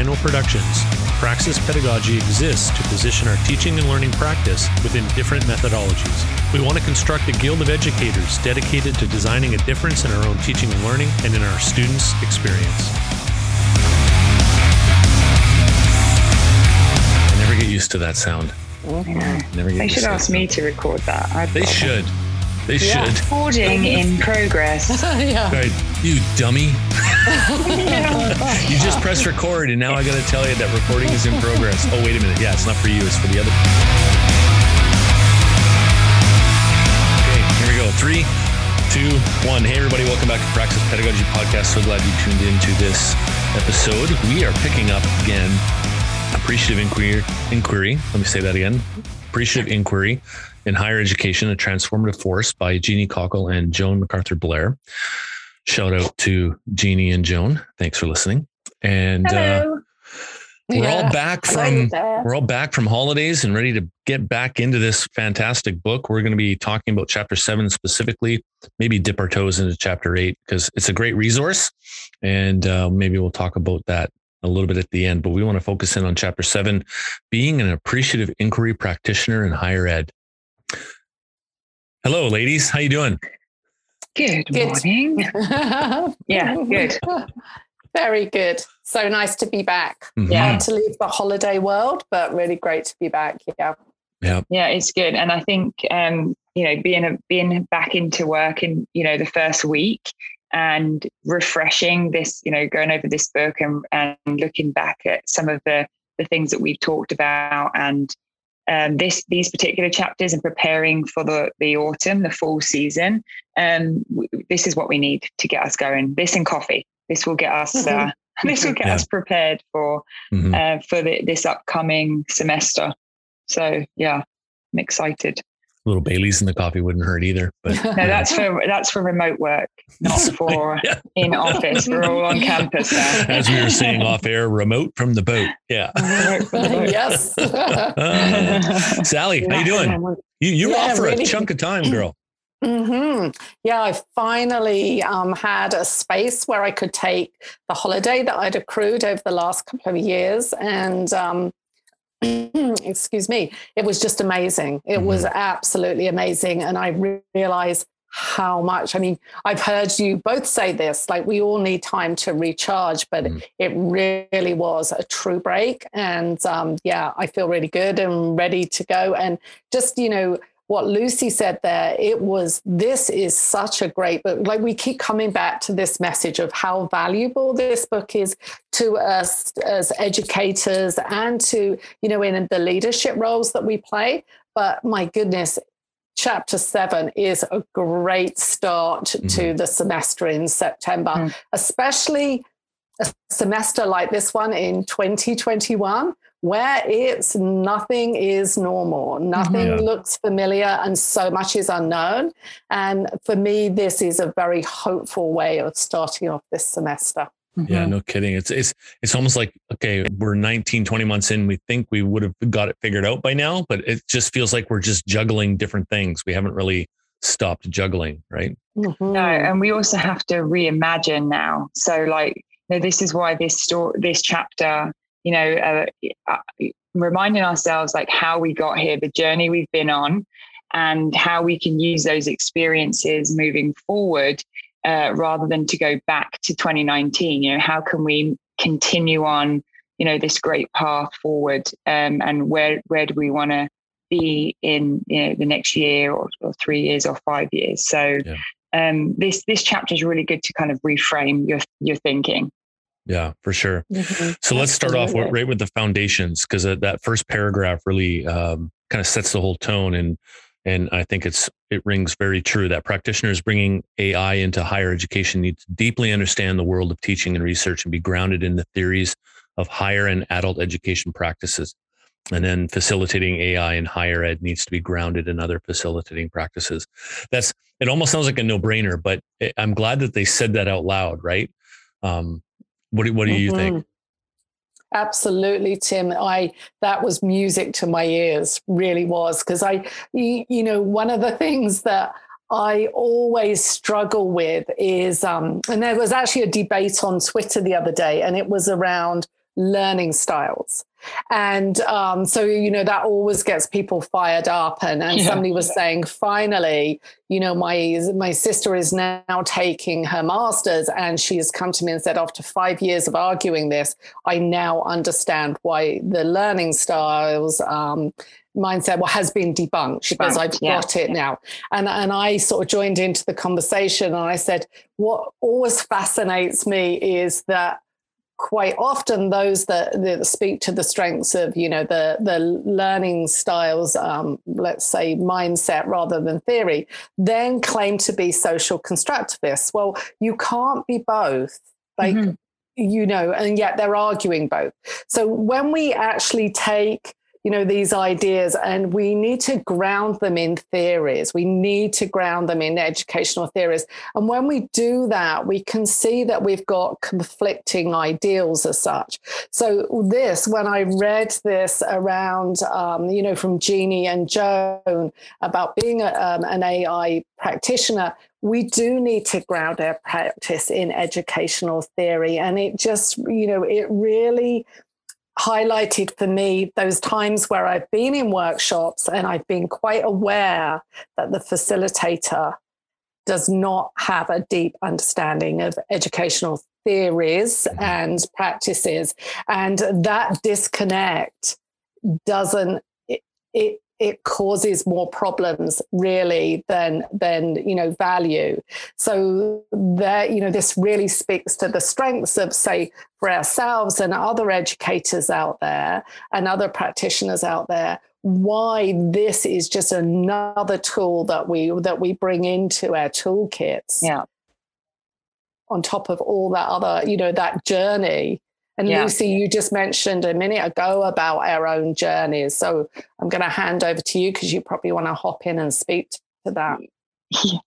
Rhino Productions. Praxis Pedagogy exists to position our teaching and learning practice within different methodologies. We want to construct a guild of educators dedicated to designing a difference in our own teaching and learning and in our students' experience. I never get used to that sound. Never get They should ask me to record that. I'd They love it. Should. They Yeah. should. Recording in progress. yeah. Right, you dummy. You just press record, and now I got to tell you that recording is in progress. Oh, wait a minute. Yeah, it's not for you, it's for the other. Okay, here we go. Three, two, one. Hey, everybody, welcome back to Praxis Pedagogy Podcast. So glad you tuned into this episode. We are picking up again appreciative inquiry. Inquiry. Let me say that again. Appreciative inquiry in higher education, a transformative force by Jeanie Cockell and Joan McArthur-Blair. Shout out to Jeanie and Joan. Thanks for listening. And uh, we're Yeah. all back from we're all back from holidays and ready to get back into this fantastic book. We're going to be talking about chapter seven specifically, maybe dip our toes into chapter eight because it's a great resource. And uh, maybe we'll talk about that a little bit at the end. But we want to focus in on chapter seven being an appreciative inquiry practitioner in higher ed. Hello, ladies. How you doing? Good, Good. morning. Yeah, good. Very good. So nice to be back. Mhm. Yeah. To leave the holiday world, but really great to be back. Yeah. Yeah. Yeah, it's good. And I think um, you know, being a, being back into work in, you know, the first week and refreshing this, you know, going over this book and, and looking back at some of the the things that we've talked about and um, this these particular chapters and preparing for the the autumn, the fall season. Um, w- this is what we need to get us going. This and coffee. This will get us. Uh, this will get Yeah. us prepared for Mhm. uh, for the, this upcoming semester. So yeah, I'm excited. A little Bailey's in the coffee wouldn't hurt either. But No, that's for that's for remote work, not for Yeah. in office. We're all on campus now. as we were saying off air, remote from the boat. Yeah. The boat. yes. Uh, Sally, how you doing? You, you're Yeah, off for really. a chunk of time, girl. hmm Yeah, I finally um, had a space where I could take the holiday that I'd accrued over the last couple of years. And um, excuse me, it was just amazing. It was absolutely amazing. And I re- realized how much, I mean, I've heard you both say this, like we all need time to recharge, but Mhm. it really was a true break. And um, yeah, I feel really good and ready to go. And just, you know, what Lucy said there, it was this is such a great book. Like we keep coming back to this message of how valuable this book is to us as educators and to, you know, in the leadership roles that we play. But my goodness, chapter seven is a great start to the semester in September, Mm. especially a semester like this one in 2021 where it's nothing is normal nothing Yeah. looks familiar and so much is unknown and for me this is a very hopeful way of starting off this semester Yeah, Mhm. no kidding. It's it's it's almost like okay, we're 19, 20 months in. We think we would have got it figured out by now, but it just feels like we're just juggling different things. We haven't really stopped juggling, right? No, Mhm. and we also have to reimagine now. So, like, you know, this is why this story, this chapter, you know, uh, uh, reminding ourselves like how we got here, the journey we've been on, and how we can use those experiences moving forward, uh, rather than to go back to 2019. You know, how can we continue on, you know, this great path forward, um, and where where do we want to be in you know the next year or, or three years or five years? So Yeah. um, this this chapter is really good to kind of reframe your your thinking. Yeah, for sure. Mhm. So let's start off with, right with the foundations because that first paragraph really um, kind of sets the whole tone, and and I think it's it rings very true that practitioners bringing AI into higher education need to deeply understand the world of teaching and research and be grounded in the theories of higher and adult education practices. And then facilitating AI in higher ed needs to be grounded in other facilitating practices. That's it. Almost sounds like a no brainer, but I'm glad that they said that out loud, right? Um, what do, what do you think? Mhm. Absolutely, Tim. I that was music to my ears, really was. Because I, you know, one of the things that I always struggle with is, um, and there was actually a debate on Twitter the other day, and it was around learning styles. And um, so, you know, that always gets people fired up. And, and yeah. somebody was saying, finally, you know, my my sister is now taking her master's, and she has come to me and said, after five years of arguing this, I now understand why the learning styles um, mindset well has been debunked, because I've yeah. got it now. And and I sort of joined into the conversation and I said, what always fascinates me is that quite often those that, that, speak to the strengths of you know the the learning styles um, let's say mindset rather than theory then claim to be social constructivists. Well you can't be both. Like mm-hmm. you know and yet they're arguing both. So when we actually take you know these ideas and we need to ground them in theories. We need to ground them in educational theories. And when we do that we can see that we've got conflicting ideals as such. So this when i read this around um, you know from jeanie and joan about being a, um, an ai practitioner we do need to ground our practice in educational theory. And it just you know it really highlighted for me those times where I've been in workshops and I've been quite aware that the facilitator does not have a deep understanding of educational theories mm-hmm. and practices. And that disconnect doesn't, it, it it causes more problems really than than you know value. So that you know this really speaks to the strengths of say for ourselves and other educators out there and other practitioners out there why this is just another tool that we that we bring into our toolkits. Yeah. On top of all that other you know that journey and yeah. Lucy, you just mentioned a minute ago about our own journeys. So I'm going to hand over to you because you probably want to hop in and speak to that.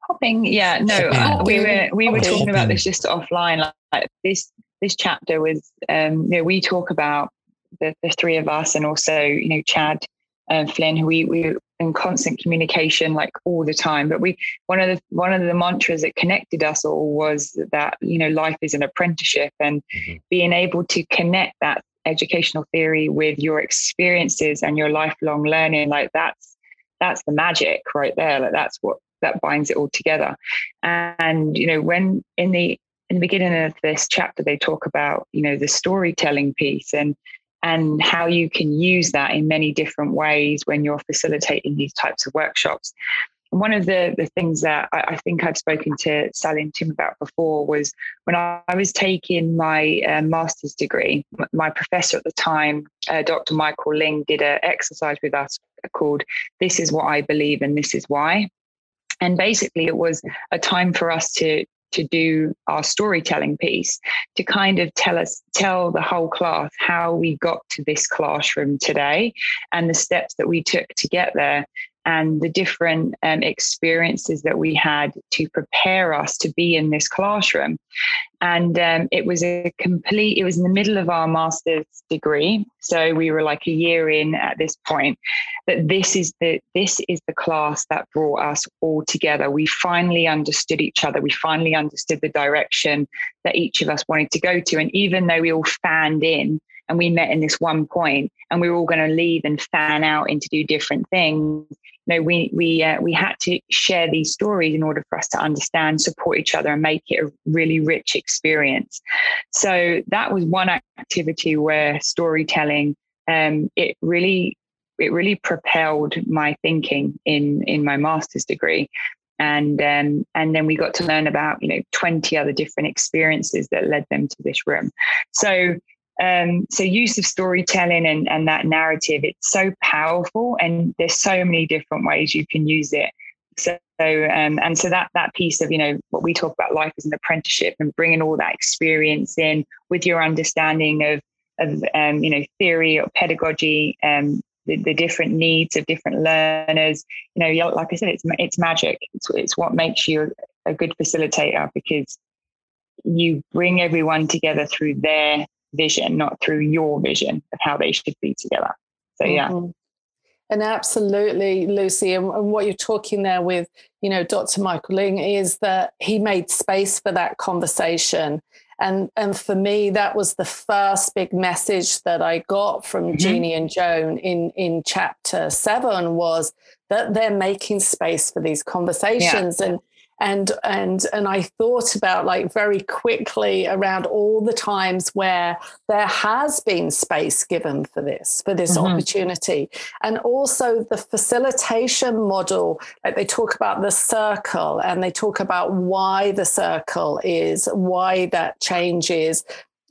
Hopping, yeah, no, uh, we were we were talking about this just offline. Like this this chapter was, um, you know, we talk about the, the three of us and also you know Chad and Flynn, who we we in constant communication like all the time. But we one of the one of the mantras that connected us all was that you know life is an apprenticeship, and mm-hmm. being able to connect that educational theory with your experiences and your lifelong learning, like that's that's the magic right there. Like that's what that binds it all together. And you know when in the in the beginning of this chapter they talk about you know the storytelling piece and and how you can use that in many different ways when you're facilitating these types of workshops. one of the, the things that I, I, think I've spoken to Sally and Tim about before was when I, I was taking my uh, master's degree, my professor at the time, uh, Dr. Michael Ling, did an exercise with us called This is What I Believe and This is Why. And basically, it was a time for us to to do our storytelling piece to kind of tell us tell the whole class how we got to this classroom today and the steps that we took to get there and the different um, experiences that we had to prepare us to be in this classroom. And um, it was a complete, it was in the middle of our master's degree. So we were like a year in at this point. That this is the this is the class that brought us all together. We finally understood each other. We finally understood the direction that each of us wanted to go to. And even though we all fanned in and we met in this one point and we were all going to leave and fan out into do different things. You know we we uh, we had to share these stories in order for us to understand support each other and make it a really rich experience. So that was one activity where storytelling um, it really it really propelled my thinking in in my master's degree. And um, and then we got to learn about you know 20 other different experiences that led them to this room. So um, so use of storytelling and, and that narrative, it's so powerful and there's so many different ways you can use it. So, um, and so that, that piece of, you know, what we talk about life as an apprenticeship and bringing all that experience in with your understanding of, of um, you know, theory or pedagogy, um, the, the different needs of different learners, you know, like I said, it's, it's magic. It's, it's what makes you a good facilitator because you bring everyone together through their vision, not through your vision of how they should be together. So, yeah. Mm-hmm. And absolutely, Lucy, and, what you're talking there with, you know, Dr. Michael Ling is that he made space for that conversation and and for me that was the first big message that i got from mm-hmm. jeanie and joan in in chapter seven was that they're making space for these conversations yeah. and and and and I thought about like very quickly around all the times where there has been space given for this for this mm-hmm. opportunity and also the facilitation model like they talk about the circle and they talk about why the circle is why that changes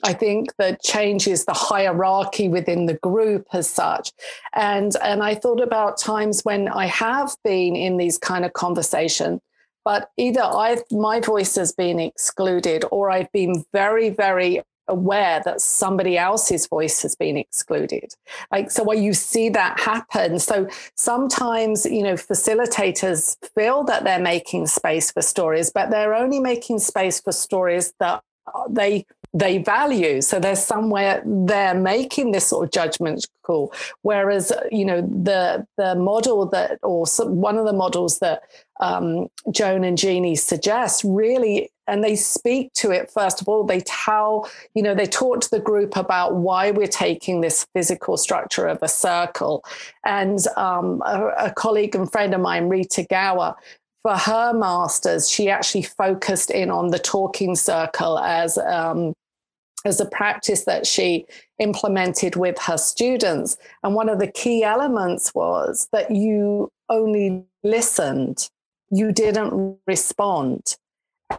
I think that changes the hierarchy within the group as such. And, and I thought about times when I have been in these kind of conversation but either I've my voice has been excluded or I've been very, very aware that somebody else's voice has been excluded. Like, so when you see that happen, so sometimes, you know, facilitators feel that they're making space for stories, but they're only making space for stories that they they value. So there's somewhere they're making this sort of judgment call. Whereas, you know, the the model that, or some, one of the models that um, Joan and Jeanie suggest really, and they speak to it first of all, they tell, you know, they talk to the group about why we're taking this physical structure of a circle. And um, a, a colleague and friend of mine, Rita Gower, for her masters, she actually focused in on the talking circle as um, as a practice that she implemented with her students. And one of the key elements was that you only listened, you didn't respond.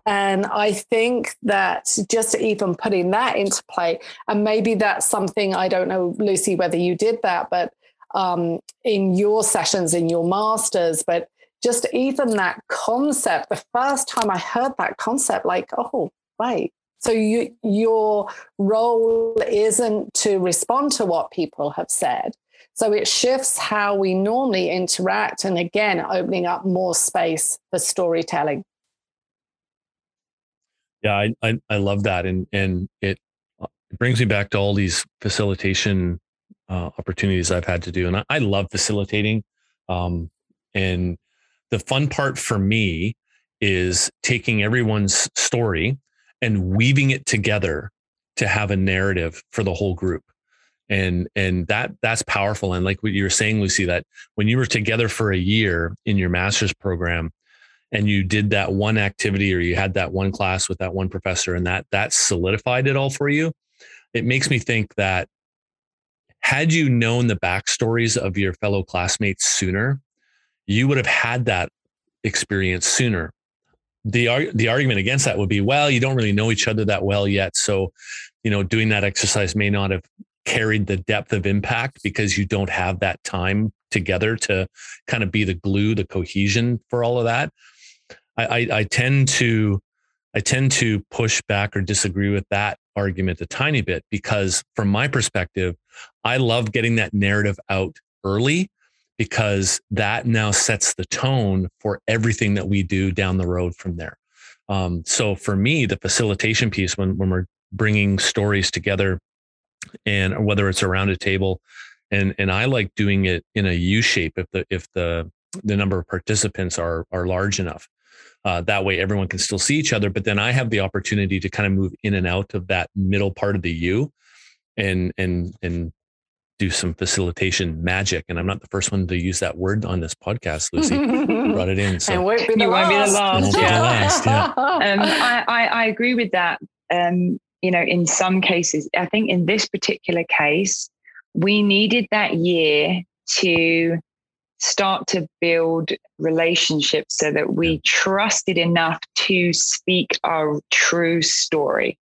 And I think that just even putting that into play, and maybe that's something I don't know, Lucy, whether you did that, but um, in your sessions, in your masters, but just even that concept, the first time I heard that concept, like, oh, right, so you, your role isn't to respond to what people have said. So it shifts how we normally interact, and again, opening up more space for storytelling. Yeah, I I, I love that, and and it, it brings me back to all these facilitation uh, opportunities I've had to do, and I, I love facilitating. Um, and the fun part for me is taking everyone's story and weaving it together to have a narrative for the whole group and and that that's powerful and like what you were saying lucy that when you were together for a year in your master's program and you did that one activity or you had that one class with that one professor and that that solidified it all for you it makes me think that had you known the backstories of your fellow classmates sooner you would have had that experience sooner. The the argument against that would be, well, you don't really know each other that well yet, so you know doing that exercise may not have carried the depth of impact because you don't have that time together to kind of be the glue, the cohesion for all of that. I, I, I tend to I tend to push back or disagree with that argument a tiny bit because from my perspective, I love getting that narrative out early because that now sets the tone for everything that we do down the road from there. Um, so for me, the facilitation piece, when, when we're bringing stories together and whether it's around a table and, and I like doing it in a U shape if the, if the, the number of participants are, are large enough. Uh, that way everyone can still see each other, but then I have the opportunity to kind of move in and out of that middle part of the U and, and, and do some facilitation magic. And I'm not the first one to use that word on this podcast. Lucy brought it in. So. won't be the you last. won't be the last. Yeah. The last yeah. um, I, I, I, agree with that. Um, you know, in some cases, I think in this particular case, we needed that year to start to build relationships so that we trusted enough to speak our true story.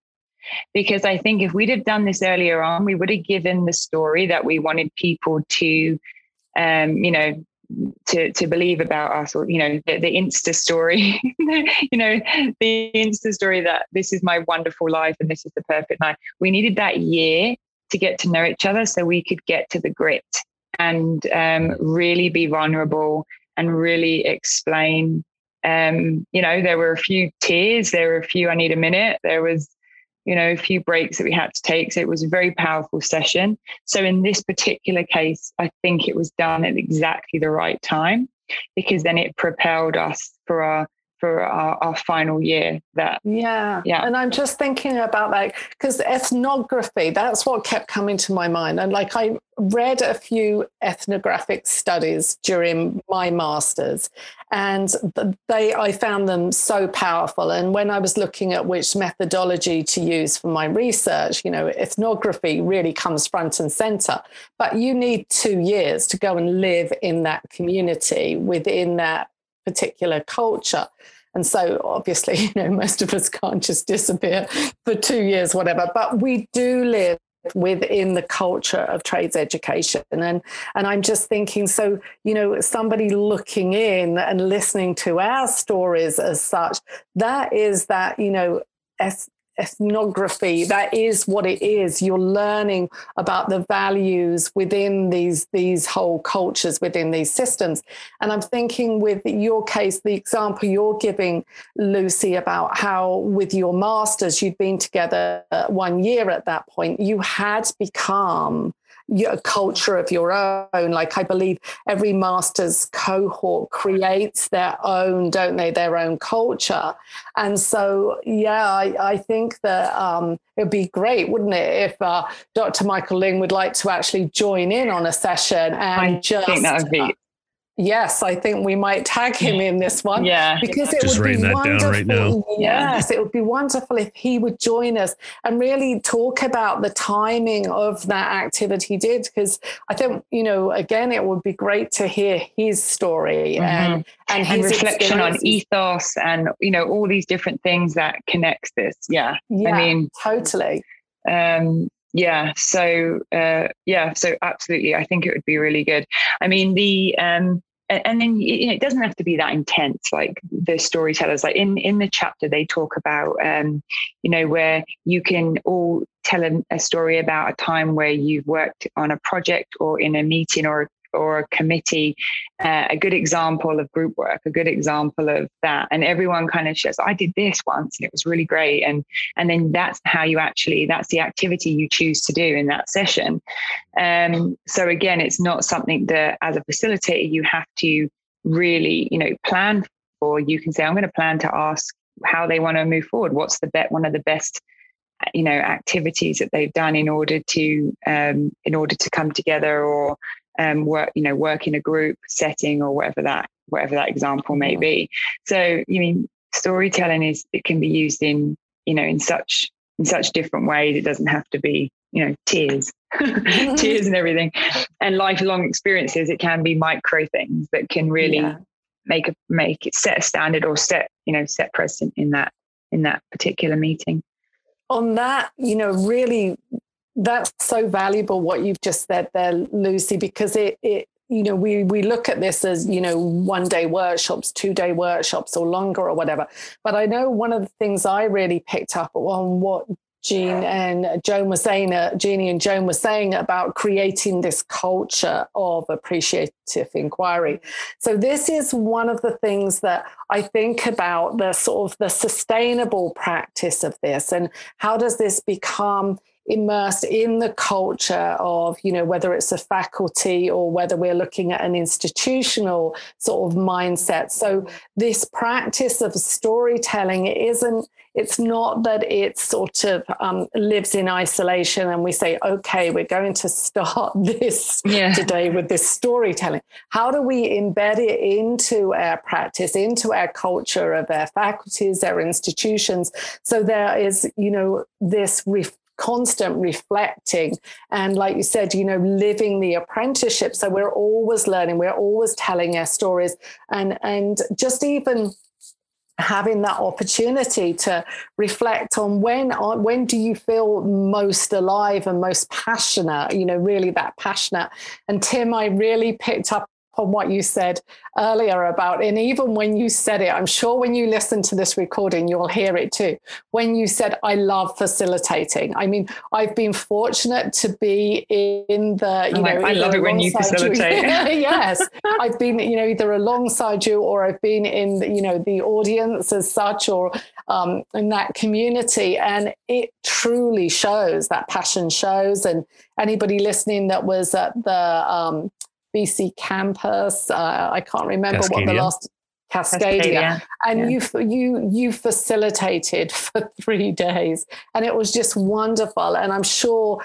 Because I think if we'd have done this earlier on, we would have given the story that we wanted people to, um, you know, to to believe about us, or you know, the, the Insta story, you know, the Insta story that this is my wonderful life and this is the perfect life. We needed that year to get to know each other, so we could get to the grit and um, really be vulnerable and really explain um, you know, there were a few tears, there were a few I need a minute, there was you know, a few breaks that we had to take. So it was a very powerful session. So in this particular case, I think it was done at exactly the right time because then it propelled us for our for our, our final year that yeah. Yeah. And i'm just thinking about that because ethnography that's what kept coming to my mind. And like i read a few ethnographic studies during my masters and they i found them so powerful. And when i was looking at which methodology to use for my research you know ethnography really comes front and center. But you need two years to go and live in that community within that particular culture. And so obviously, you know, most of us can't just disappear for two years, whatever, but we do live within the culture of trades education and and i'm just thinking so you know somebody looking in and listening to our stories as such that is that you know ethnography. That is what it is. You're learning about the values within these these whole cultures within these systems. And i'm thinking with your case the example you're giving lucy about how with your masters you'd been together one year at that point you had become a culture of your own. Like I believe every master's cohort creates their own, don't they, their own culture. And so, yeah, I, I think that um, it would be great, wouldn't it, if uh, Dr. Michael Ling would like to actually join in on a session and I just. think that would be Yes, I think we might tag him in this one. Yeah. Because it Just would be wonderful. Right yes, it would be wonderful if he would join us and really talk about the timing of that activity did. Because I think, you know, again, it would be great to hear his story mm-hmm. and, and, and reflection on ethos and, you know, all these different things that connects this. Yeah. yeah I mean, totally. Um, yeah so uh, yeah so absolutely i think it would be really good i mean the um and then you know, it doesn't have to be that intense like the storytellers. Like in in the chapter they talk about um you know where you can all tell a, a story about a time where you've worked on a project or in a meeting or or a committee, uh, a good example of group work, a good example of that. And everyone kind of shares, I did this once and it was really great. And and then that's how you actually, that's the activity you choose to do in that session. Um, so again, it's not something that as a facilitator you have to really, you know, plan for. You can say, I'm going to plan to ask how they want to move forward. What's the bet one of the best you know activities that they've done in order to um, in order to come together or um, work, you know, work in a group setting or whatever that whatever that example may be. So, you mean storytelling is it can be used in you know in such in such different ways. It doesn't have to be you know tears, tears and everything, and lifelong experiences. It can be micro things that can really yeah. make a make it set a standard or set you know set precedent in that in that particular meeting on that, you know, really that's so valuable what you've just said there, Lucy, because it it you know we we look at this as you know one day workshops, two day workshops, or longer or whatever. But I know one of the things I really picked up on what Jean and Joan were saying, uh, Jeanie and Joan were saying about creating this culture of appreciative inquiry. So this is one of the things that I think about the sort of the sustainable practice of this and how does this become immersed in the culture of, you know, whether it's a faculty or whether we're looking at an institutional sort of mindset. So this practice of storytelling isn't it's not that it sort of um, lives in isolation and we say, okay, we're going to start this yeah. today with this storytelling. How do we embed it into our practice, into our culture of our faculties, our institutions? So there is, you know, this ref- constant reflecting and like you said you know living the apprenticeship. So we're always learning we're always telling our stories and and just even having that opportunity to reflect on when uh, when do you feel most alive and most passionate you know really that passionate. And tim i really picked up on what you said earlier about, and even when you said it, I'm sure when you listen to this recording, you'll hear it too. When you said, I love facilitating. I mean, I've been fortunate to be in the, you know, I love it when you facilitate. You. yes. I've been, you know, either alongside you or I've been in, you know, the audience as such or um, in that community. And it truly shows that passion shows. And anybody listening that was at the, um, BC campus. Uh, I can't remember Cascadia. what the last Cascadia, Cascadia. and yeah. you you you facilitated for three days, and it was just wonderful. And I'm sure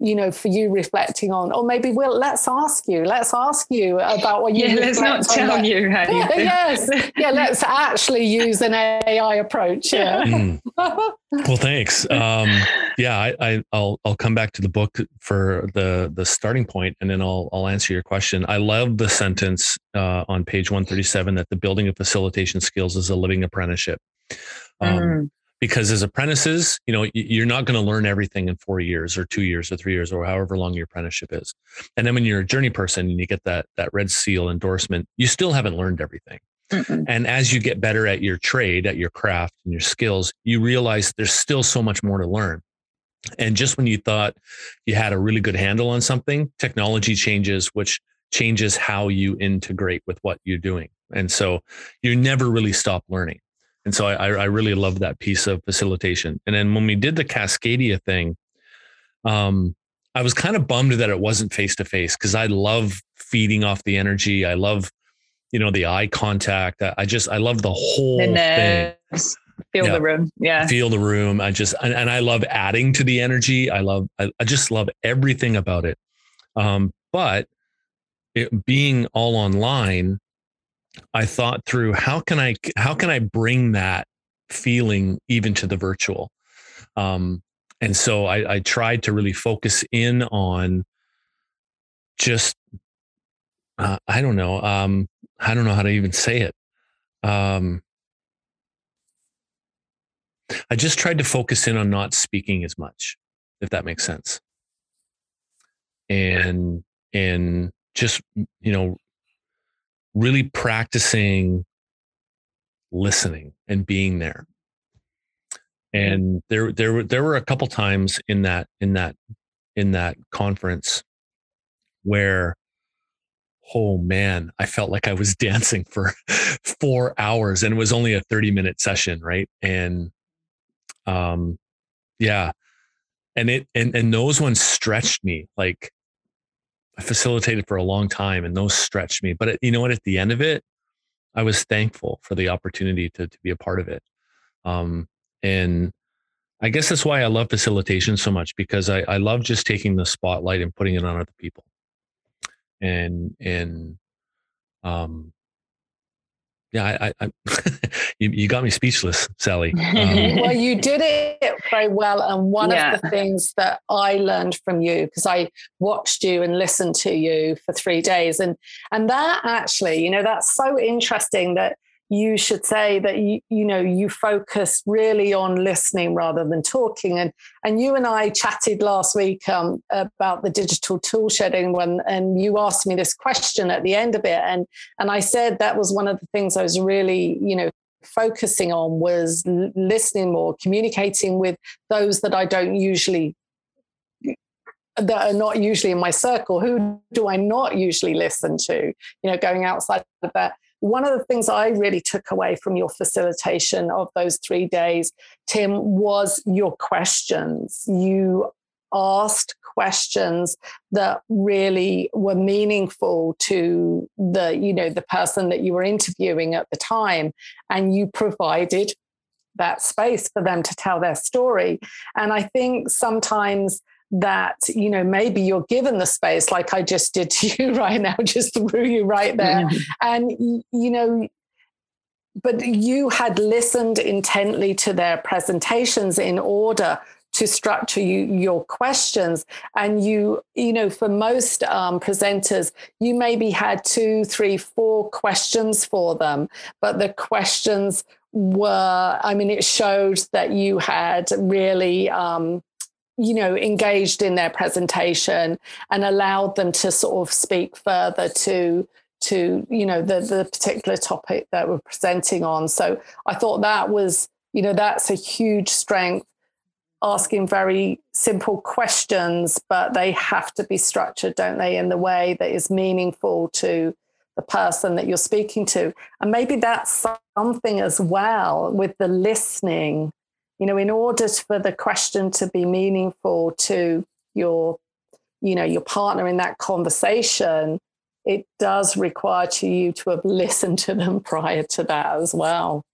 you know, for you reflecting on, or maybe we'll let's ask you, let's ask you about what you. Yeah, let's not tell that. you how you. yes, yeah, let's actually use an AI approach. Yeah. Mm. well, thanks. Um, yeah, I, I, will I'll come back to the book for the the starting point, and then I'll I'll answer your question. I love the sentence uh, on page one thirty seven that the building of facilitation skills is a living apprenticeship. Um, mm because as apprentices, you know, you're not going to learn everything in four years or two years or three years or however long your apprenticeship is. And then when you're a journey person and you get that that red seal endorsement, you still haven't learned everything. Mm-mm. And as you get better at your trade, at your craft and your skills, you realize there's still so much more to learn. And just when you thought you had a really good handle on something, technology changes, which changes how you integrate with what you're doing. And so you never really stop learning. And so I, I really love that piece of facilitation. And then when we did the Cascadia thing, um, I was kind of bummed that it wasn't face to face because I love feeding off the energy. I love, you know, the eye contact. I just I love the whole the thing. Feel yeah. the room. Yeah. Feel the room. I just and, and I love adding to the energy. I love I, I just love everything about it. Um, but it being all online, I thought through how can I how can I bring that feeling even to the virtual. Um, and so I, I tried to really focus in on just uh, I don't know um, I don't know how to even say it. Um, I just tried to focus in on not speaking as much, if that makes sense. And and just you know really practicing listening and being there. And there, there were, there were a couple times in that, in that, in that conference where, oh man, I felt like I was dancing for four hours and it was only a 30 minute session. Right. And, um, yeah. And it, and, and those ones stretched me like I facilitated for a long time and those stretched me. But it, you know what? At the end of it, I was thankful for the opportunity to, to be a part of it. Um, and I guess that's why I love facilitation so much because I, I love just taking the spotlight and putting it on other people. And, and, um, yeah, I, I, you, you got me speechless, Sally. Um, well, you did it very well. And one yeah. of the things that I learned from you, because I watched you and listened to you for three days, and and that actually, you know, that's so interesting that you should say that you you know you focus really on listening rather than talking. And and you and I chatted last week um, about the digital tool shedding when and you asked me this question at the end of it. And and I said that was one of the things I was really you know focusing on was listening more communicating with those that I don't usually that are not usually in my circle. Who do I not usually listen to? You know going outside of that one of the things I really took away from your facilitation of those three days, Tim, was your questions. You asked questions that really were meaningful to the you know the person that you were interviewing at the time and you provided that space for them to tell their story and i think sometimes that you know maybe you're given the space like i just did to you right now just threw you right there mm-hmm. and you know but you had listened intently to their presentations in order to structure you, your questions and you you know for most um, presenters you maybe had two three four questions for them but the questions were i mean it showed that you had really um, you know, engaged in their presentation and allowed them to sort of speak further to to you know the the particular topic that we're presenting on. So I thought that was you know that's a huge strength asking very simple questions, but they have to be structured, don't they, in the way that is meaningful to the person that you're speaking to. And maybe that's something as well with the listening you know in order for the question to be meaningful to your you know your partner in that conversation it does require to you to have listened to them prior to that as well.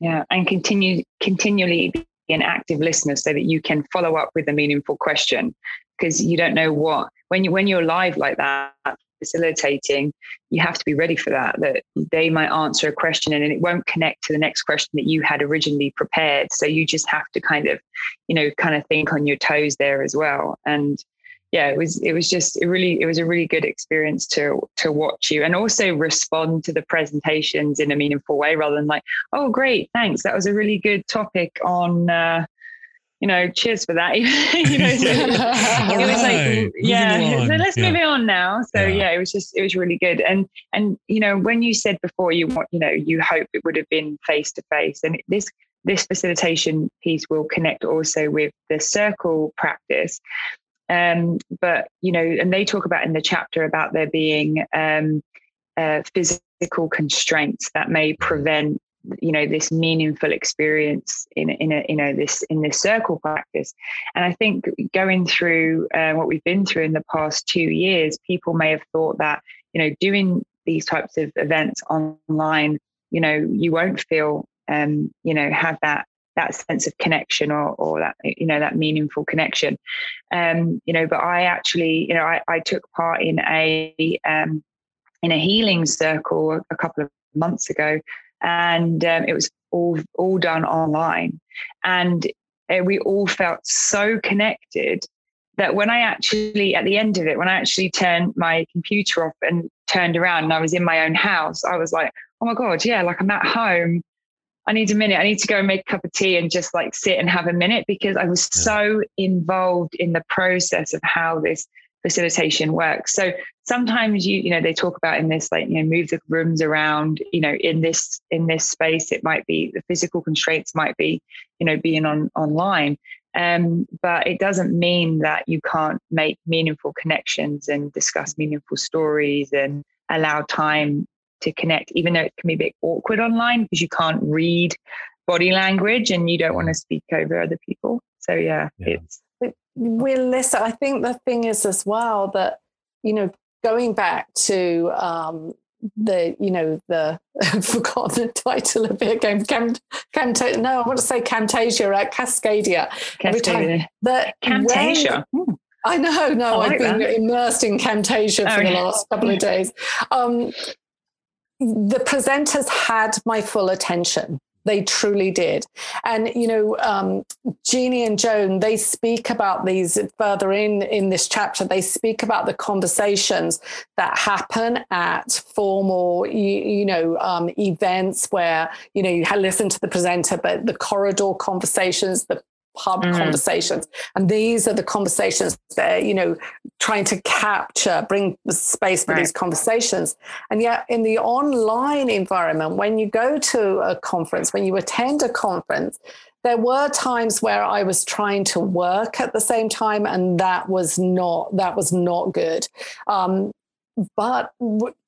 Yeah, and continue continually be an active listener so that you can follow up with a meaningful question because you don't know what when you when you're live like that facilitating, you have to be ready for that. That they might answer a question and it won't connect to the next question that you had originally prepared. So you just have to kind of, you know, kind of think on your toes there as well. And yeah, it was it was just it really it was a really good experience to to watch you and also respond to the presentations in a meaningful way rather than like, oh great, thanks, that was a really good topic on. Uh, you know, cheers for that. you know, so it was right. like, yeah. So let's yeah. move it on now. So yeah. yeah. it was just, it was really good. And and you know, when you said before, you want, you know, you hope it would have been face to face, and this this facilitation piece will connect also with the circle practice. Um, but you know, and they talk about in the chapter about there being um, uh, physical constraints that may prevent you know this meaningful experience in in a you know this in this circle practice. And i think going through uh, what we've been through in the past two years people may have thought that you know doing these types of events online you know you won't feel um you know have that that sense of connection or or that you know that meaningful connection. Um you know but i actually you know i, I took part in a um in a healing circle a couple of months ago and um, it was all all done online, and uh, we all felt so connected that when I actually at the end of it, when I actually turned my computer off and turned around and I was in my own house, I was like, oh my god, yeah, like I'm at home. I need a minute. I need to go and make a cup of tea and just like sit and have a minute because I was so involved in the process of how this facilitation works. So sometimes you you know they talk about in this like you know move the rooms around you know in this in this space it might be the physical constraints might be you know being on online um, but it doesn't mean that you can't make meaningful connections and discuss meaningful stories and allow time to connect even though it can be a bit awkward online because you can't read body language and you don't want to speak over other people so yeah, yeah. it's we'll listen. I think the thing is as well that, you know, going back to um, the, you know, the, I've forgotten the title of it again. Cam, Cam, no, I want to say Camtasia at Cascadia. Cascadia. The, Camtasia. When, hmm. I know, no, I have been that. immersed in Camtasia for oh, the yeah. last couple of days. Um, the presenters had my full attention. They truly did. And, you know, um, Jeanie and Joan, they speak about these further in, in this chapter. They speak about the conversations that happen at formal, you, you know, um, events where, you know, you listen to the presenter, but the corridor conversations, the pub mm. conversations and these are the conversations that you know trying to capture bring the space for right. these conversations and yet in the online environment when you go to a conference when you attend a conference there were times where I was trying to work at the same time, and that was not that was not good. Um, but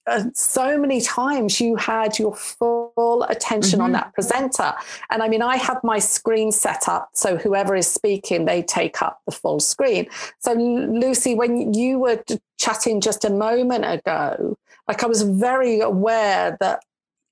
uh, so many times you had your full attention mm-hmm. on that presenter. And I mean, I have my screen set up so whoever is speaking, they take up the full screen. So, Lucy, when you were chatting just a moment ago, like I was very aware that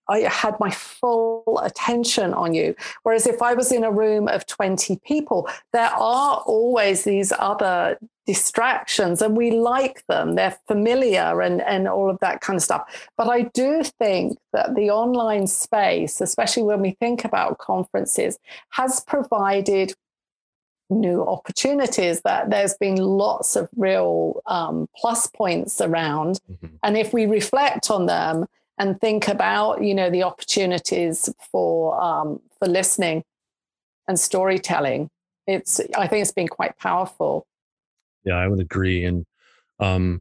I had my full attention on you. Whereas if I was in a room of 20 people, there are always these other distractions and we like them. They're familiar and, and all of that kind of stuff. But I do think that the online space, especially when we think about conferences, has provided new opportunities that there's been lots of real um, plus points around mm-hmm. and if we reflect on them and think about you know the opportunities for um, for listening and storytelling it's i think it's been quite powerful yeah i would agree and um,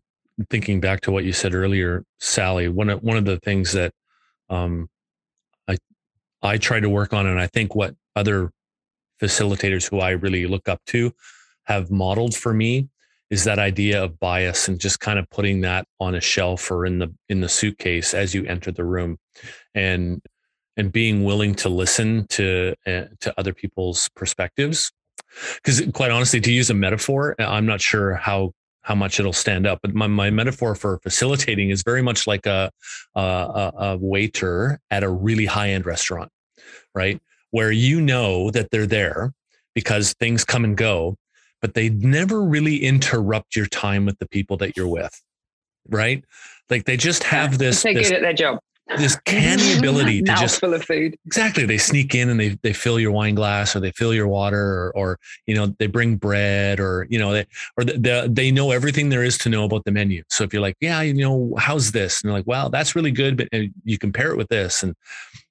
thinking back to what you said earlier sally one of one of the things that um, i i try to work on and i think what other facilitators who i really look up to have modeled for me is that idea of bias and just kind of putting that on a shelf or in the in the suitcase as you enter the room and and being willing to listen to uh, to other people's perspectives because quite honestly to use a metaphor uh, i'm not sure how how much it'll stand up. But my, my metaphor for facilitating is very much like a, a, a waiter at a really high end restaurant, right? Where you know that they're there because things come and go, but they never really interrupt your time with the people that you're with, right? Like they just have this. They're good at their job this canny ability to just full of food. Exactly. They sneak in and they they fill your wine glass or they fill your water or, or you know they bring bread or you know they or the, they know everything there is to know about the menu. So if you're like, yeah, you know, how's this? And they're like, well, that's really good, but uh, you compare it with this, and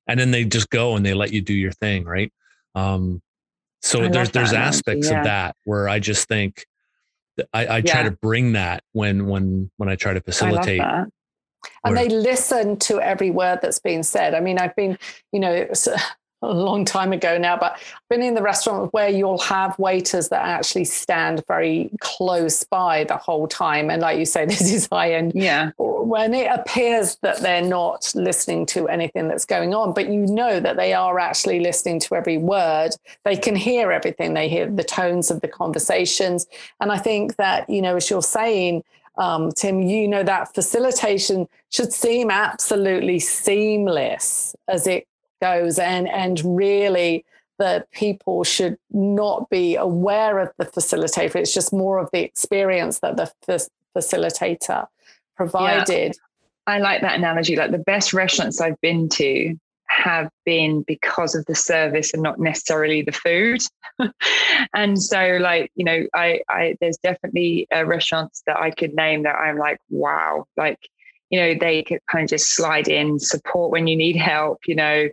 and then they just go and they let you do your thing, right? Um, so there's there's aspects yeah. of that where I just think I, I yeah. try to bring that when when when I try to facilitate and they listen to every word that's being said. I mean, I've been, you know, it was a long time ago now, but I've been in the restaurant where you'll have waiters that actually stand very close by the whole time. And like you say, this is high end. Yeah. When it appears that they're not listening to anything that's going on, but you know that they are actually listening to every word. They can hear everything. They hear the tones of the conversations. And I think that, you know, as you're saying, um, Tim, you know that facilitation should seem absolutely seamless as it goes, and and really that people should not be aware of the facilitator. It's just more of the experience that the facilitator provided. Yeah. I like that analogy. Like the best restaurants I've been to have been because of the service and not necessarily the food. and so, like, you know, I, I there's definitely uh, restaurants that I could name that I'm like, wow, like, you know, they could kind of just slide in, support when you need help, you know,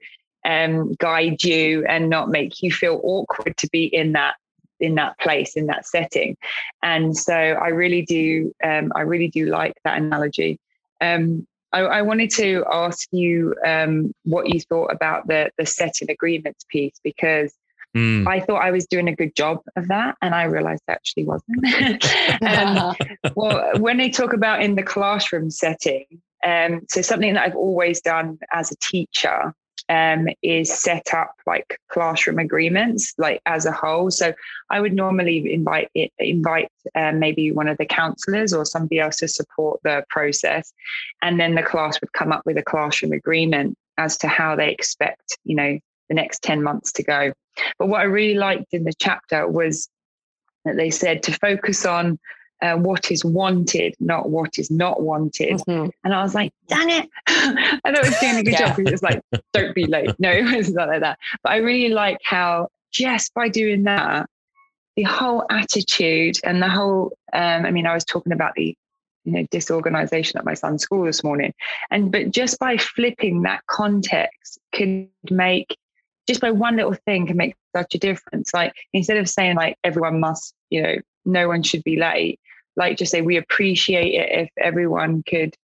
um, guide you and not make you feel awkward to be in that in that place in that setting and so i really do um, i really do like that analogy um, I, I wanted to ask you um, what you thought about the the setting agreements piece because mm. I thought I was doing a good job of that, and I realized I actually wasn't. um, well, when they talk about in the classroom setting, um, so something that I've always done as a teacher um, is set up like classroom agreements, like as a whole. So I would normally invite it, invite um, maybe one of the counselors or somebody else to support the process, and then the class would come up with a classroom agreement as to how they expect, you know, the next ten months to go. But what I really liked in the chapter was that they said to focus on uh, what is wanted, not what is not wanted. Mm-hmm. And I was like, dang it. I thought I was doing a good yeah. job. It was like, don't be late. No, it's not like that. But I really like how just by doing that, the whole attitude and the whole, um, I mean, I was talking about the, you know, disorganization at my son's school this morning. And, but just by flipping that context could make, just by one little thing can make such a difference. Like instead of saying like everyone must, you know, no one should be late, like just say we appreciate it if everyone could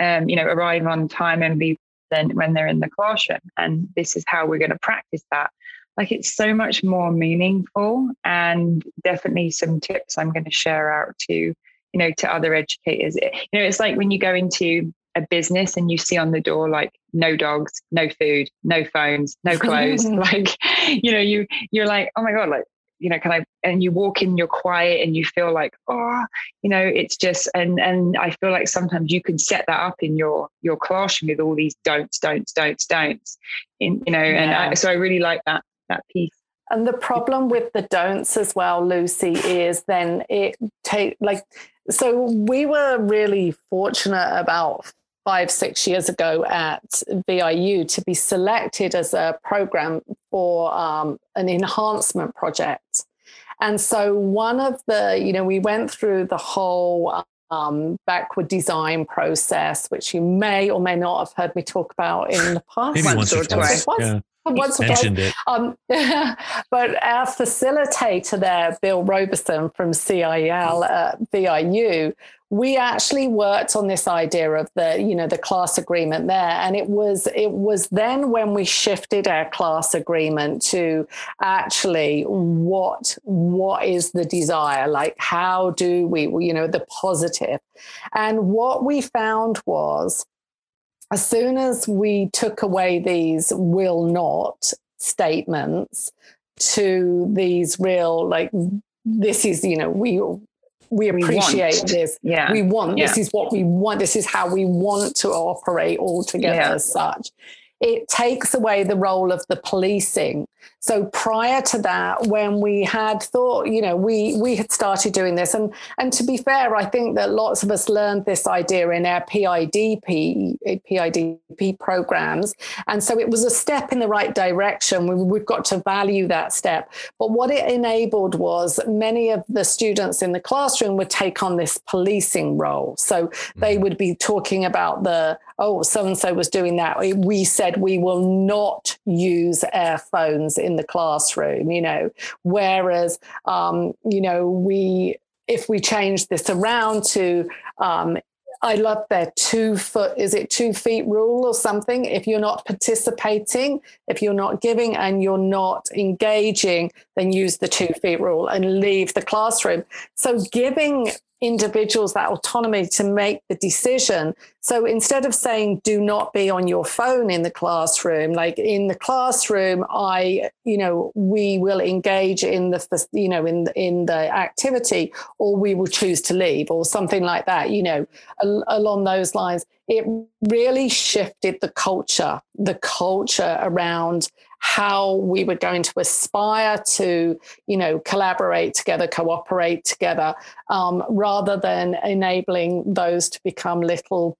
um, you know arrive on time and be then when they're in the classroom and this is how we're going to practice that. Like it's so much more meaningful and definitely some tips i'm going to share out to you know to other educators. It, you know it's like when you go into a business and you see on the door like no dogs no food no phones no clothes. Like you know you you're like oh my god like you know, can I, and you walk in, you're quiet and you feel like, oh, you know, it's just, and, and I feel like sometimes you can set that up in your, your classroom with all these don'ts, don'ts, don'ts, don'ts, in, you know, yeah. and I, so I really like that, that piece. And the problem with the don'ts as well, Lucy, is then it take like, so we were really fortunate about five, six years ago at VIU to be selected as a program for um, an enhancement project. And so, one of the, you know, we went through the whole um, backward design process, which you may or may not have heard me talk about in the past. Maybe once or twice. Yeah. Once mentioned it. Um, but our facilitator there, Bill Roberson from CIL at VIU, we actually worked on this idea of the you know the class agreement there. And it was it was then when we shifted our class agreement to actually what what is the desire? Like how do we you know the positive? And what we found was as soon as we took away these will not statements to these real like this is you know we we appreciate want. this. Yeah. We want, Yeah. this is what we want. This is how we want to operate all together Yeah. as such. It takes away the role of the policing. So prior to that, when we had thought, you know, we we had started doing this, and and to be fair, I think that lots of us learned this idea in our PIDP PIDP programs, and so it was a step in the right direction. We, we've got to value that step. But what it enabled was many of the students in the classroom would take on this policing role. So they mm. would be talking about the oh, so and so was doing that. We said we will not use our phones in the classroom, you know, whereas, um, you know, we, if we change this around to, um, I love their two foot, is it two feet rule or something? If you're not participating, if you're not giving and you're not engaging, then use the two feet rule and leave the classroom. So giving individuals that autonomy to make the decision. So instead of saying, do not be on your phone in the classroom, like in the classroom, I, you know, we will engage in the, you know, in, in the activity or we will choose to leave or something like that, you know, al- along those lines. It really shifted the culture, the culture around how we were going to aspire to, you know, collaborate together, cooperate together, um, rather than enabling those to become little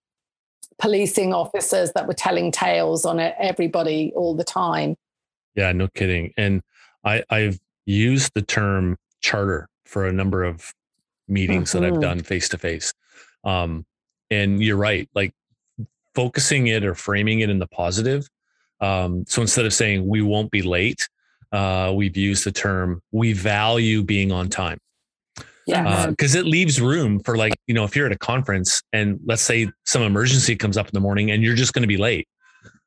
policing officers that were telling tales on everybody all the time. Yeah, no kidding. And I, I've used the term charter for a number of meetings that I've Mhm. done face to face. Um, and you're right, like focusing it or framing it in the positive. Um, so instead of saying we won't be late, uh, we've used the term we value being on time Yeah. because it leaves room for like you know if you're at a conference and let's say some emergency comes up in the morning and you're just going to be late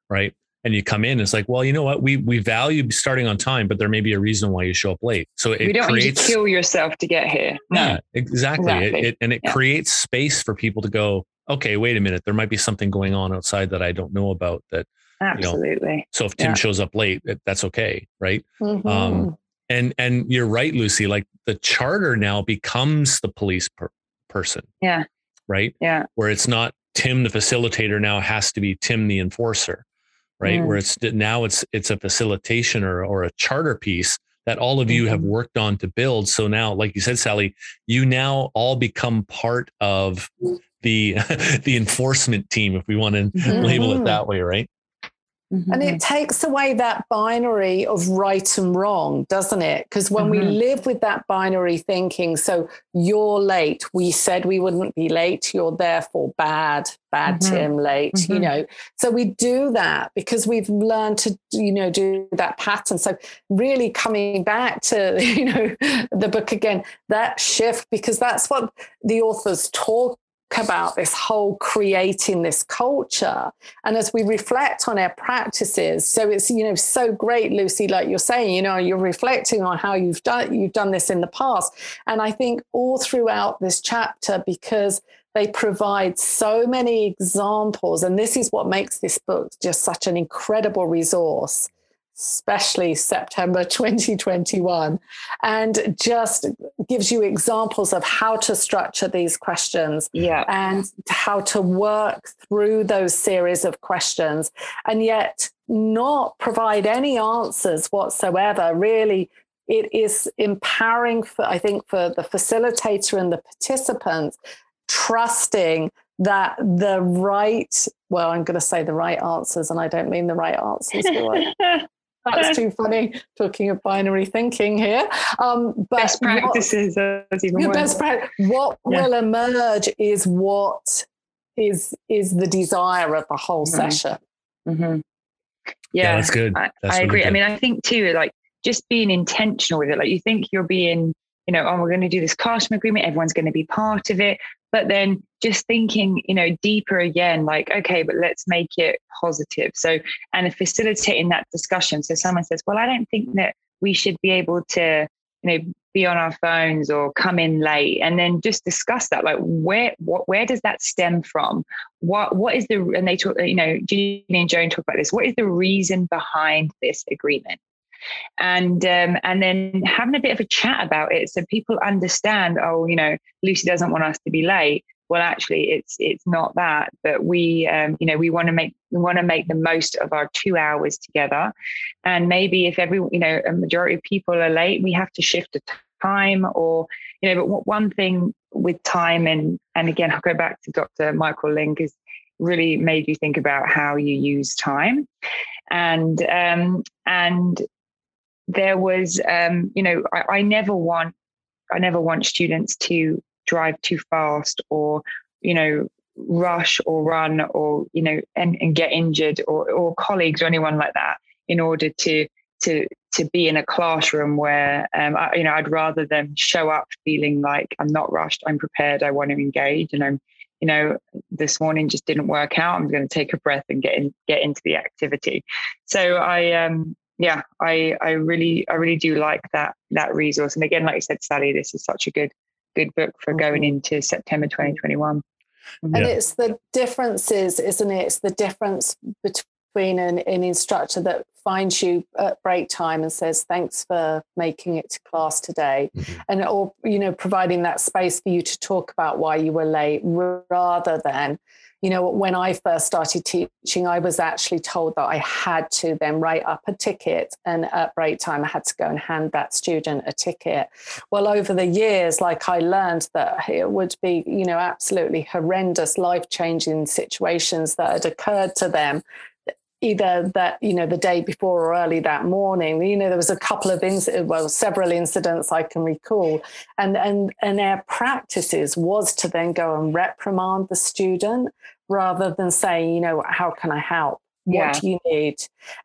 right and you come in it's like well you know what we we value starting on time but there may be a reason why you show up late so it we don't creates need to kill yourself to get here. No. yeah exactly, It- Exactly. It, and it Yeah. creates space for people to go okay wait a minute there might be something going on outside that i don't know about that Absolutely. so if tim Yeah. shows up late that's okay right Mhm. um, and and you're right lucy like the charter now becomes the police per- person Yeah. right Yeah. where it's not tim the facilitator now has to be tim the enforcer right Mm. where it's now it's it's a facilitation or or a charter piece that all of you have Mhm. worked on to build so now like you said sally you now all become part of the the enforcement team if we want to label it that way right And Mhm. it takes away that binary of right and wrong, doesn't it? Because when we Mhm. live with that binary thinking, so you're late, we said we wouldn't be late, you're therefore bad, bad Mhm. Tim, late, you Mhm. know. So we do that because we've learned to, you know, do that pattern. So really coming back to, you know, the book again, that shift, because that's what the authors talk about this whole creating this culture. And as we reflect on our practices so it's you know so great lucy like you're saying you know you're reflecting on how you've done you've done this in the past. And i think all throughout this chapter because they provide so many examples and this is what makes this book just such an incredible resource especially September 2021, and just gives you examples of how to structure these questions Yeah. and how to work through those series of questions and yet not provide any answers whatsoever. Really, it is empowering for, I think, for the facilitator and the participants, trusting that the right, well, I'm going to say the right answers, and I don't mean the right answers. I? That's too funny talking of binary thinking here. Um, but best practices. That's even your best prac- what Yeah. will emerge is what is is the desire of the whole Mhm. session Mhm. yeah, Yeah, that's good I, That's I really agree. I mean, I think too, like just being intentional with it. Like you think you're being, you know, oh, we're going to do this classroom agreement. Everyone's going to be part of it. But then just thinking, you know, deeper again, like, okay, but let's make it positive. So, and facilitating that discussion. So someone says, well, I don't think that we should be able to, you know, be on our phones or come in late and then just discuss that like where what where does that stem from what what is the and they talk you know Julie and Joan talk about this what is the reason behind this agreement and um, and then having a bit of a chat about it so people understand oh you know lucy doesn't want us to be late. Well actually it's it's not that but we um, you know we want to make we want to make the most of our two hours together. And maybe if every you know a majority of people are late we have to shift the time or you know but one thing with time and and again i'll go back to dr michael Ling is really made you think about how you use time. And um and there was um you know I, I never want i never want students to drive too fast or you know rush or run or you know and, and get injured or, or colleagues or anyone like that in order to to to be in a classroom where um, I, you know I'd rather them show up feeling like I'm not rushed, I'm prepared, I want to engage, and I'm you know this morning just didn't work out. I'm going to take a breath and get in get into the activity. So I um yeah I I really I really do like that that resource. And again, like you said, Sally, this is such a good good book for going mm-hmm. into September 2021. And yeah. it's the differences, isn't it? It's the difference between an, an instructor that finds you at break time and says, thanks for making it to class today. Mm-hmm. And or, you know, providing that space for you to talk about why you were late rather than you know, when I first started teaching, I was actually told that I had to then write up a ticket, and at break time, I had to go and hand that student a ticket. Well, over the years, like I learned that it would be, you know, absolutely horrendous, life changing situations that had occurred to them either that you know the day before or early that morning. You know there was a couple of incidents well several incidents i can recall. And and and our practices was to then go and reprimand the student rather than saying you know how can i help? What do you need?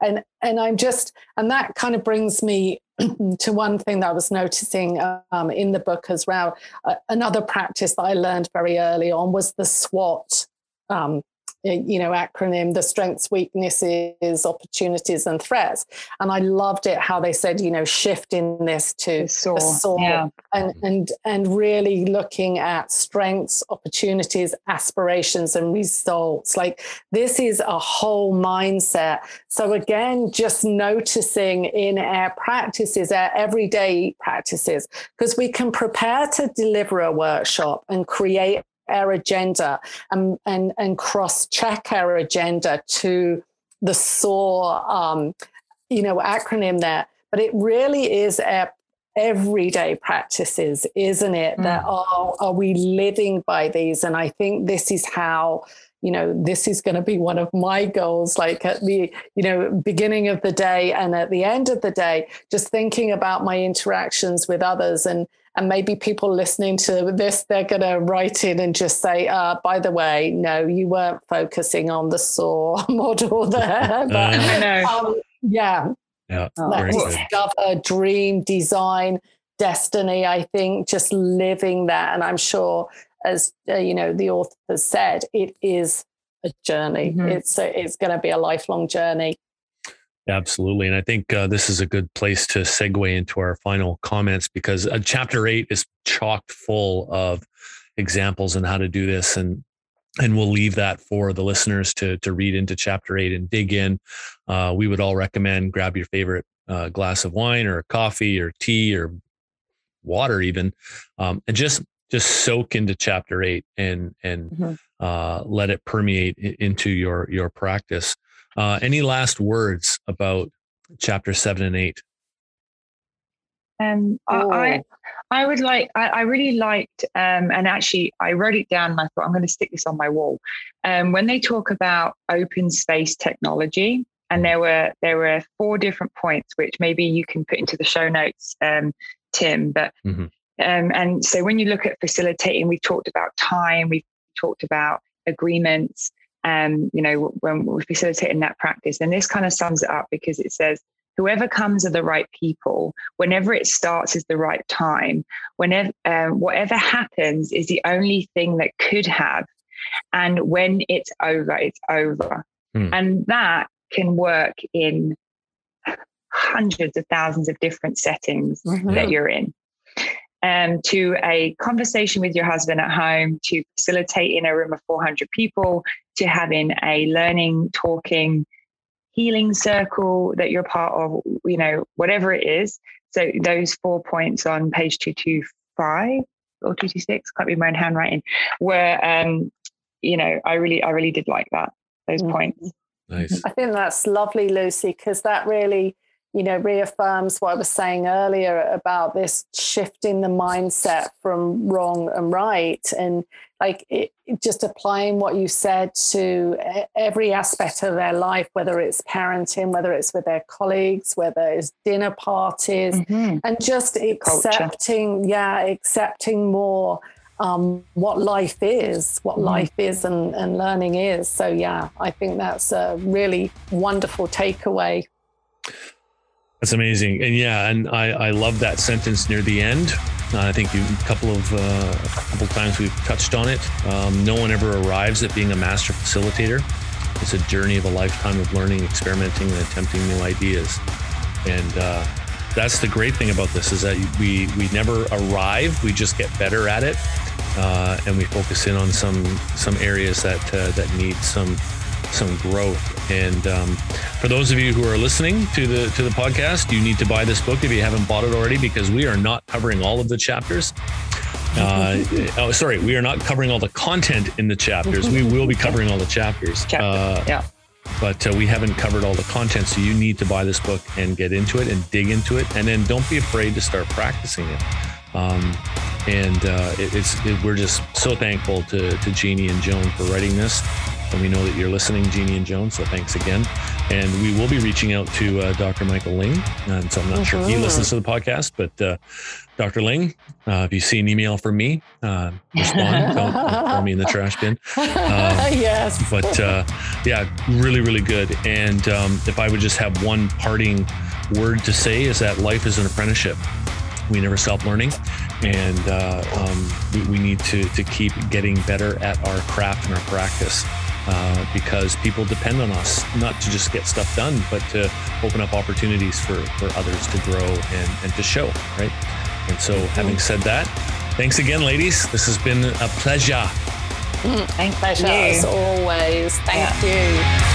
And and i'm just and that kind of brings me to one thing that i was noticing um, in the book as well. Uh, another practice that i learned very early on was the swot um, Uh, you know acronym the strengths weaknesses opportunities and threats. And i loved it how they said you know shifting this to SOAR, SOAR yeah. and and and really looking at strengths opportunities aspirations and results. Like this is a whole mindset. So again just noticing in our practices our everyday practices because we can prepare to deliver a workshop and create our agenda and, and, and cross check our agenda to the SOAR, um, you know, acronym there. But it really is our everyday practices, isn't it? Mm. That are, are we living by these? And I think this is how you know this is going to be one of my goals like at the you know beginning of the day and at the end of the day just thinking about my interactions with others and and maybe people listening to this they're going to write in and just say uh, by the way no you weren't focusing on the SOAR model there. But uh, um, yeah. Yeah discover dream design destiny i think just living that and i'm sure as uh, you know the author said it is a journey. Mm-hmm. it's a, it's going to be a lifelong journey Absolutely. And I think uh, this is a good place to segue into our final comments because uh, chapter eight is chocked full of examples on how to do this. And and we'll leave that for the listeners to to read into chapter eight and dig in. Uh, we would all recommend grab your favorite uh, glass of wine or coffee or tea or water even, um, and just just soak into chapter eight and and mm-hmm. uh, let it permeate into your your practice. Uh, any last words about chapter seven and eight? Um, oh. I, I would like, I, I really liked, um, and actually I wrote it down and I thought I'm going to stick this on my wall. Um, when they talk about open space technology, and there were there were four different points which maybe you can put into the show notes, um, Tim. But mm-hmm. um, and so when you look at facilitating, we've talked about time, we've talked about agreements, um, you know, when we're facilitating that practice. And this kind of sums it up because it says, whoever comes are the right people. Whenever it starts is the right time. Whenever um, whatever happens is the only thing that could have, and when it's over, it's over. Mm. And that can work in hundreds of thousands of different settings mm-hmm. that you're in um, to a conversation with your husband at home, to facilitate in a room of 400 people, to having a learning, talking, healing circle that you're part of, you know, whatever it is. So those four points on page 225 or 226, can't be my own handwriting, where, um, you know, I really, I really did like that, those mm-hmm. points. Nice. I think that's lovely, Lucy, because that really, you know, reaffirms what I was saying earlier about this shifting the mindset from wrong and right. And like it, just applying what you said to every aspect of their life, whether it's parenting, whether it's with their colleagues, whether it's dinner parties, mm-hmm. and just accepting, Culture. yeah, accepting more um, what life is, what mm. life is and, and learning is. So, yeah, I think that's a really wonderful takeaway. That's amazing. And yeah, and I, I love that sentence near the end. Uh, I think you, a couple of uh, a couple times we've touched on it. Um, no one ever arrives at being a master facilitator. It's a journey of a lifetime of learning, experimenting, and attempting new ideas. And uh, that's the great thing about this is that we we never arrive. We just get better at it, uh, and we focus in on some some areas that uh, that need some some growth. And um, for those of you who are listening to the to the podcast, you need to buy this book if you haven't bought it already, because we are not covering all of the chapters. Uh, oh, sorry, we are not covering all the content in the chapters. We will be covering all the chapters. Uh, yeah. But uh, we haven't covered all the content, so you need to buy this book and get into it and dig into it, and then don't be afraid to start practicing it. Um, and uh, it, it's it, we're just so thankful to to Jeanie and Joan for writing this. And we know that you're listening, Jeanie and Joan. So thanks again. And we will be reaching out to uh, Dr. Michael Ling. And so I'm not sure if he listens to the podcast, but uh, Dr. Ling, uh, if you see an email from me, uh, respond. don't, don't, throw me in the trash bin. Um, yes. But uh, yeah, really, really good. And um, if I would just have one parting word to say is that life is an apprenticeship. We never stop learning, and uh, um, we, we, need to to keep getting better at our craft and our practice uh, because people depend on us not to just get stuff done, but to open up opportunities for, for others to grow and, and to show, right? And so, having said that, thanks again, ladies. This has been a pleasure. Mm, thank pleasure, you. as always. Thank yeah. you.